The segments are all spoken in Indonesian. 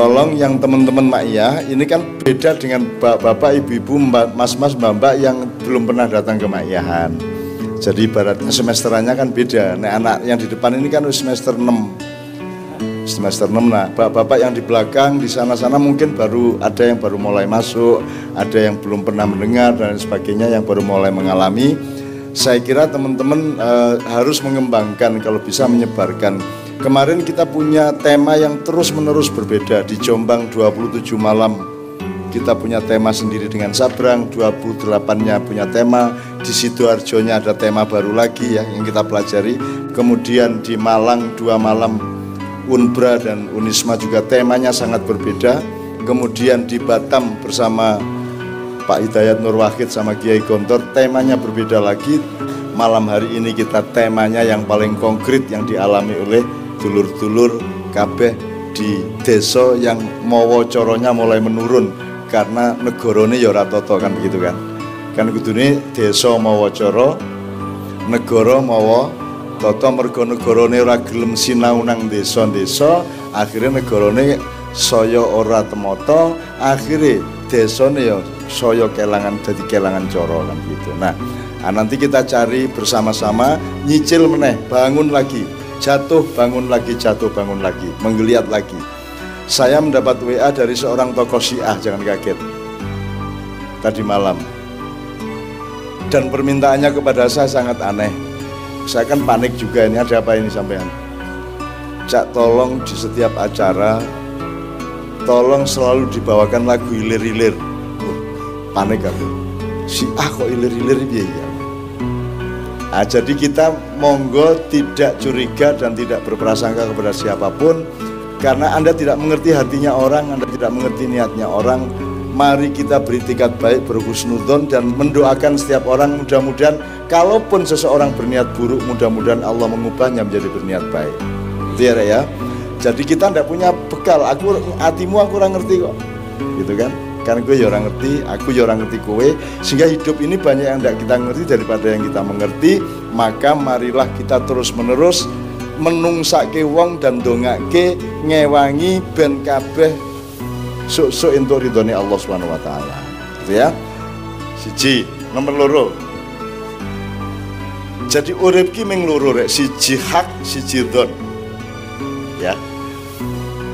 tolong yang teman-teman Ma'iyah ini kan beda dengan bapak, ibu-ibu, mas-mas, mbak-mbak yang belum pernah datang ke Ma'iyahan. Jadi ibaratnya semesterannya kan beda. Nah, anak yang di depan ini kan semester 6. Semester 6 nah, bapak-bapak yang di belakang di sana-sana mungkin baru ada yang baru mulai masuk, ada yang belum pernah mendengar dan sebagainya yang baru mulai mengalami. Saya kira teman-teman uh, harus mengembangkan kalau bisa menyebarkan Kemarin kita punya tema yang terus-menerus berbeda di Jombang 27 malam. Kita punya tema sendiri dengan Sabrang, 28-nya punya tema, di Sidoarjo-nya ada tema baru lagi ya yang kita pelajari. Kemudian di Malang dua malam Unbra dan Unisma juga temanya sangat berbeda. Kemudian di Batam bersama Pak Hidayat Nur Wahid sama Kiai Gontor temanya berbeda lagi. Malam hari ini kita temanya yang paling konkret yang dialami oleh dulur-dulur kabeh di desa yang mawa caranya mulai menurun karena negarane ya ora tata kan begitu kan. Kan kudune desa mawa cara negara mawa tata mergo negarane ora gelem sinau nang desa-desa akhirnya negarane saya ora temata akhirnya desane ya saya kelangan jadi kelangan cara kan gitu. Nah, nanti kita cari bersama-sama nyicil meneh bangun lagi jatuh bangun lagi jatuh bangun lagi. Menggeliat lagi. Saya mendapat WA dari seorang tokoh Syiah jangan kaget. Tadi malam. Dan permintaannya kepada saya sangat aneh. Saya kan panik juga ini ada apa ini sampean? Cak tolong di setiap acara tolong selalu dibawakan lagu ilir-ilir panik aku. Si ah kok ilir-ilir ya Nah, jadi kita monggo tidak curiga dan tidak berprasangka kepada siapa pun karena Anda tidak mengerti hatinya orang, Anda tidak mengerti niatnya orang. Mari kita beri tiket baik, berhusnudon dan mendoakan setiap orang mudah-mudahan kalaupun seseorang berniat buruk, mudah-mudahan Allah mengubahnya menjadi berniat baik. Itu ya, ya. Jadi kita tidak punya bekal. Aku hatimu aku kurang ngerti kok. Gitu kan? Karena gue ya orang ngerti aku ya orang ngerti kowe. Sehingga hidup ini banyak yang tidak kita ngerti daripada yang kita mengerti. Maka marilah kita terus menerus menungsake wong dan dongake ngewangi ben kabeh sok-sok entuk ridhone Allah Subhanahu wa taala. Gitu ya. Siji nomor loro. Jadi urip ki rek siji hak siji don ya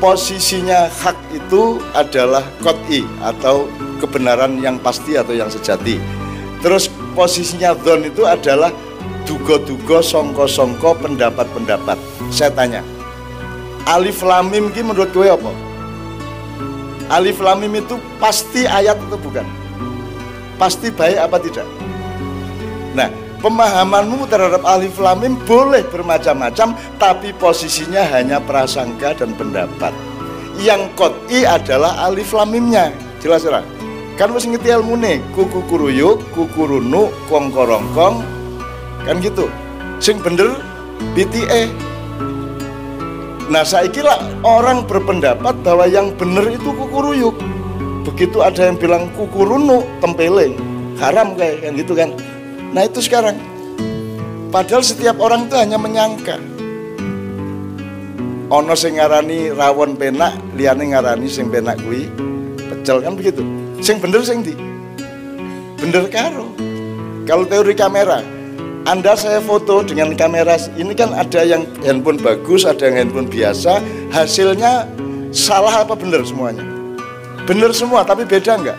posisinya hak itu adalah kot'i atau kebenaran yang pasti atau yang sejati. Terus posisinya don itu adalah dugo-dugo, songko-songko, pendapat-pendapat. Saya tanya, alif lamim ini menurut gue apa? Alif lamim itu pasti ayat atau bukan? Pasti baik apa tidak? Nah, pemahamanmu terhadap alif lamim boleh bermacam-macam tapi posisinya hanya prasangka dan pendapat. Yang kot'i adalah alif lamimnya jelas jelas kan mesti ngerti ilmu nih kuku kuruyuk kuku runu kong korongkong. Kan gitu. Sing bener BTE nah saya kira orang berpendapat bahwa yang bener itu kuku ruyuk. Begitu ada yang bilang kuku runu tempeleng haram kayak kan gitu kan Nah itu sekarang. Padahal setiap orang itu hanya menyangka. Ono sing ngarani rawon penak, liane ngarani sing penak kuwi pecel kan begitu. Sing bener sing di. Bener karo. Kalau teori kamera, anda saya foto dengan kamera ini kan ada yang handphone bagus, ada yang handphone biasa, hasilnya salah apa bener semuanya? Bener semua, tapi beda enggak?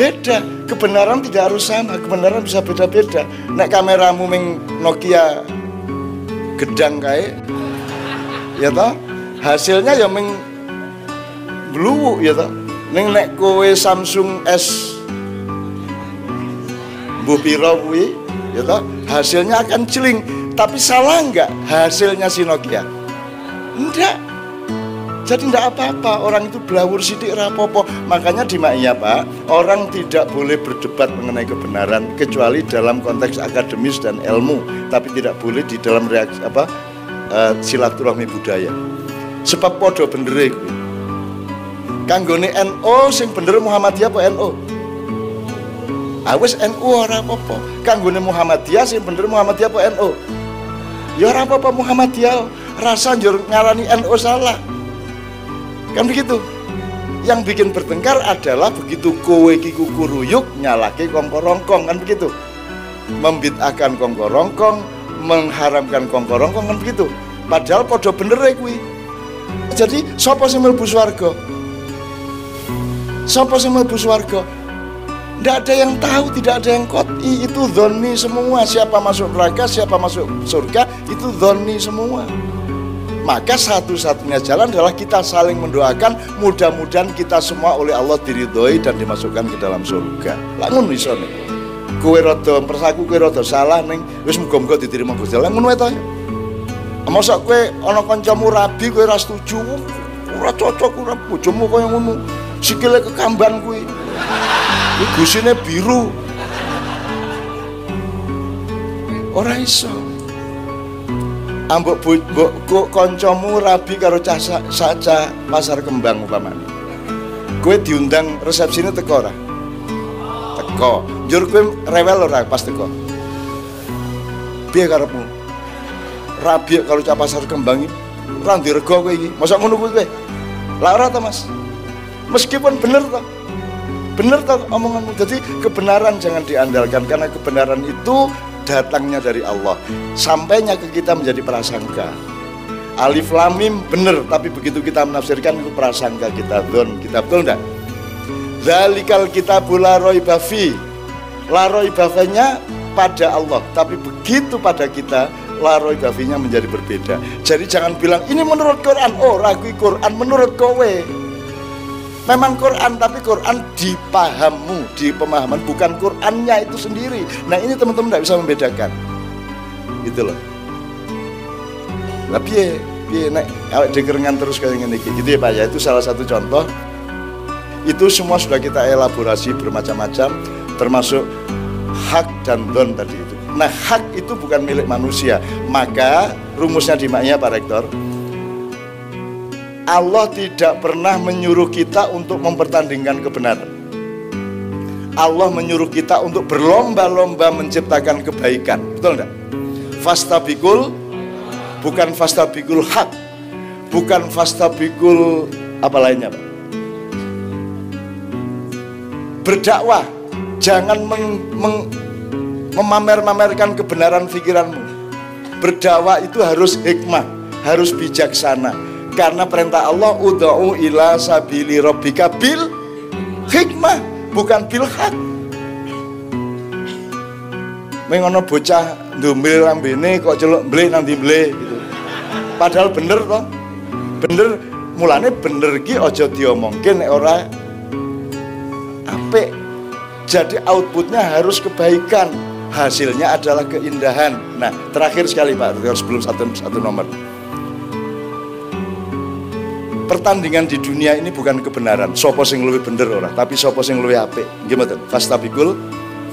Beda. Kebenaran tidak harus sama kebenaran bisa beda-beda. Nek kameramu ming Nokia gedang kae ya toh? Hasilnya ya ming blue ya toh? Ning nek kowe Samsung S Bu piro kuwi ya toh? Hasilnya akan celing tapi salah enggak hasilnya si Nokia? Enggak jadi tidak apa-apa orang itu belawur sidik rapopo. Makanya di Ma'iyah Pak, orang tidak boleh berdebat mengenai kebenaran kecuali dalam konteks akademis dan ilmu, tapi tidak boleh di dalam reaksi apa uh, silaturahmi budaya. Sebab podo bener iku. Kanggone NO sing bener Muhammadiyah apa NO? Awes NU ora apa-apa. Kanggone Muhammadiyah sing bener Muhammadiyah apa NO? Ya ora apa-apa Muhammadiyah. Rasa njur ngarani NO salah kan begitu. Yang bikin bertengkar adalah begitu kowe ki kukuruyuk nyalake kongkorongkong kan begitu. Membid'ahkan kongkorongkong mengharamkan kongkorongkong kan begitu. Padahal podo bener ya kuwi. Jadi sapa sing mlebu swarga? Sapa sing mlebu swarga? Tidak ada yang tahu, tidak ada yang koti Itu zoni semua. Siapa masuk neraka, siapa masuk surga Itu zoni semua Maka satu-satunya jalan adalah kita saling mendoakan. Mudah-mudahan kita semua oleh Allah diridhoi dan dimasukkan ke dalam surga. Langun isone Kue rodo persaku kue rodo salah neng Wis muga-muga diterima Gusti Allah. Ngono ta Masa kue ana kancamu rabi kue ras setuju. Ora cocok ora bojomu kaya ngono. Sikile kekamban kuwi. Gusine biru. Ora iso ambok mbok kok kancamu rabi karo cah saca pasar kembang upamane. Kowe diundang resepsine teko ora? Teko. Njur kowe rewel ora pas teko? Piye karepmu? Rabi kalau cah pasar kembang iki ora dirego kowe iki. Masa ngono kowe? Lah ora ta Mas? Meskipun bener toh bener toh omonganmu. Jadi kebenaran jangan diandalkan karena kebenaran itu datangnya dari Allah. Sampainya ke kita menjadi prasangka. Alif lamim bener tapi begitu kita menafsirkan itu prasangka kita. Don kita betul enggak Zalikal kita la roibafi La roibafanya pada Allah Tapi begitu pada kita La roibafinya menjadi berbeda. Jadi jangan bilang ini menurut Quran. Oh ragu Quran menurut kowe Memang Quran, tapi Quran di pahammu, di pemahaman, bukan Qurannya itu sendiri. Nah ini teman-teman tidak bisa membedakan. Gitu loh. Tapi ya, ya nek awak terus kayak gini, gitu ya Pak ya. Itu salah satu contoh. Itu semua sudah kita elaborasi bermacam-macam, termasuk hak dan don tadi itu. Nah hak itu bukan milik manusia, maka rumusnya di maknya Pak Rektor, Allah tidak pernah menyuruh kita untuk mempertandingkan kebenaran. Allah menyuruh kita untuk berlomba-lomba menciptakan kebaikan. Betul enggak? Fastabikul bukan fastabikul hak. Bukan fastabikul apa lainnya, Pak? Berdakwah, jangan meng, meng, memamer-mamerkan kebenaran pikiranmu. Berdakwah itu harus hikmah, harus bijaksana, karena perintah Allah ud'u ila sabili rabbika bil hikmah bukan bil hak. Mengono bocah ndombil lambene kok celuk mble nang mble gitu. Padahal bener toh. Bener mulane bener ki aja diomongke nek ora apik. Jadi outputnya harus kebaikan. Hasilnya adalah keindahan. Nah terakhir sekali Pak. Sebelum satu, satu nomor pertandingan di dunia ini bukan kebenaran. Sopo sing lebih bener ora? Tapi sopo sing lebih apik? Gimana fastabikul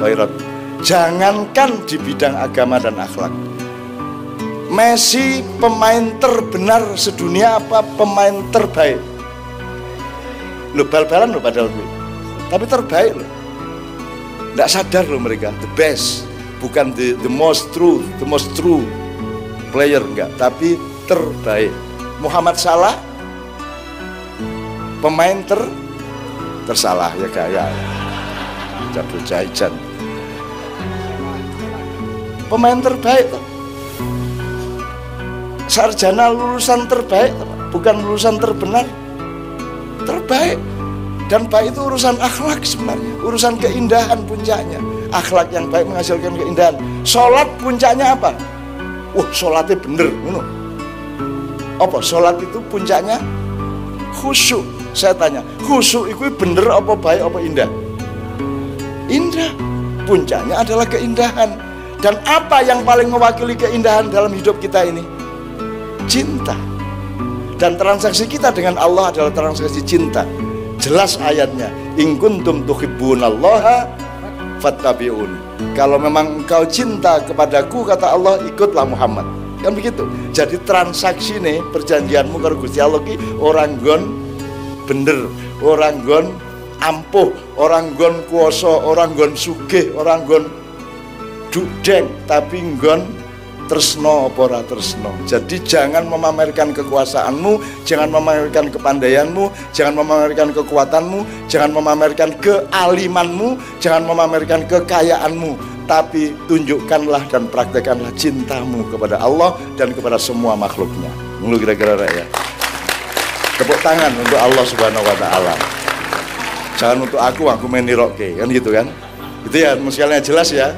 khairat. Jangankan di bidang agama dan akhlak. Messi pemain terbenar sedunia apa pemain terbaik? Lo bal-balan lo padahal gue tapi terbaik lo tidak sadar lo mereka the best. Bukan the, the most true the most true player enggak tapi terbaik. Muhammad Salah pemain ter tersalah ya kayak Jabul Jaijan pemain terbaik tuh. sarjana lulusan terbaik bukan lulusan terbenar. Terbaik. Dan baik itu urusan akhlak sebenarnya. Urusan keindahan puncaknya. Akhlak yang baik menghasilkan keindahan. Sholat puncaknya apa? Wah sholatnya bener apa? Sholat itu puncaknya khusyuk saya tanya, khusyuk itu bener apa baik apa indah? Indah. Puncaknya adalah keindahan. Dan apa yang paling mewakili keindahan dalam hidup kita ini? Cinta. Dan transaksi kita dengan Allah adalah transaksi cinta. Jelas ayatnya, in kuntum tuhibbunallaha fattabi'un. Kalau memang engkau cinta kepadaku kata Allah, ikutlah Muhammad. Kan begitu. Jadi transaksi nih perjanjianmu kalau Gusti Allah orang gon bener orang gon ampuh orang gon kuoso orang gon sugih orang gon dudeng tapi nggon tresno apa ora tresno. Jadi jangan memamerkan kekuasaanmu, jangan memamerkan kepandaianmu, jangan memamerkan kekuatanmu, jangan memamerkan kealimanmu, jangan memamerkan kekayaanmu, tapi tunjukkanlah dan praktekkanlah cintamu kepada Allah dan kepada semua makhluknya. Mulu kira-kira ya. Tepuk tangan untuk Allah Subhanahu wa taala. Jangan untuk aku, aku main kan gitu kan. Itu ya, musialnya jelas ya.